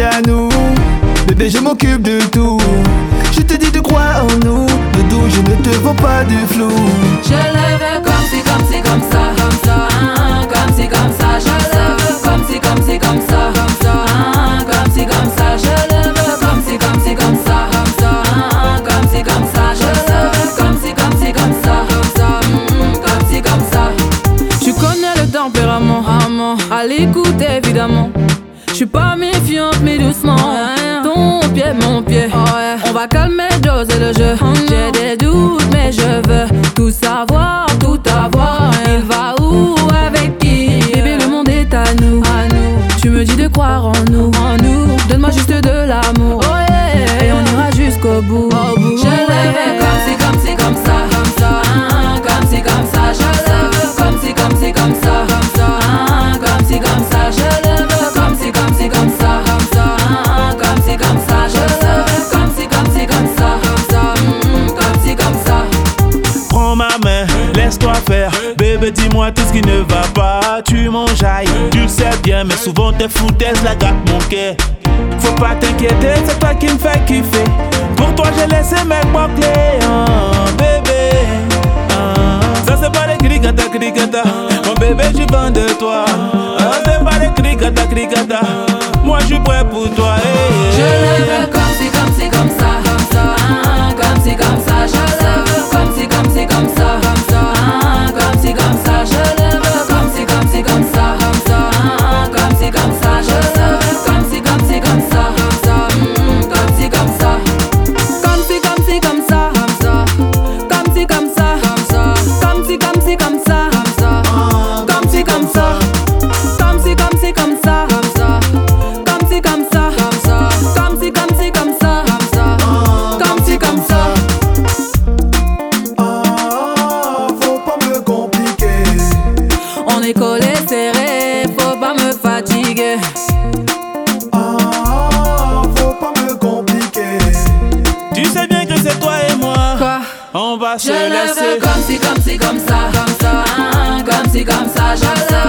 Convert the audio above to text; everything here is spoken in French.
à nous. Bébé, je m'occupe de tout. Je te dis de croire en nous. De dos, je ne te vends pas du flou. Je le veux comme si, comme si, comme ça, comme ça, hein, comme si, comme ça. Je le veux comme si, comme si, comme ça, comme ça, hein, comme si, comme ça. Je le veux comme si, comme si, comme ça, comme ça, hein, comme si, comme ça. Je le veux comme si, comme si, comme ça, comme ça, mm, comme si, comme ça. Tu connais le tempérament, amant, à l'écoute évidemment. Suis pas méfiante, mais doucement. Ton pied, mon pied. On va calmer, doser le jeu. J'ai des doutes, mais je veux tout savoir, tout avoir. Il va où, avec qui? Bébé, le monde est à nous. À nous. Tu me dis de croire en nous. En nous. Donne-moi juste de l'amour. Laisse-toi faire. Bébé, dis-moi tout ce qui ne va pas. Tu m'enjailles, tu le sais bien, mais souvent tes foutaises la gâtent mon cœur. Faut pas t'inquiéter, c'est toi qui me fais kiffer. Pour toi, j'ai laissé mes clés, hein, bébé. hein. Ça, c'est pas les cricata, cricata. Mon bébé, je vends de toi. Ah, c'est pas les cricata, cricata. Moi, je suis prêt pour toi. eh, Je eh. le Ah, faut pas me compliquer. Tu sais bien que c'est toi et moi. Quoi? On va se Je le laisser. veux comme si, comme si, comme ça, comme ça, hein, comme si, comme ça. Je le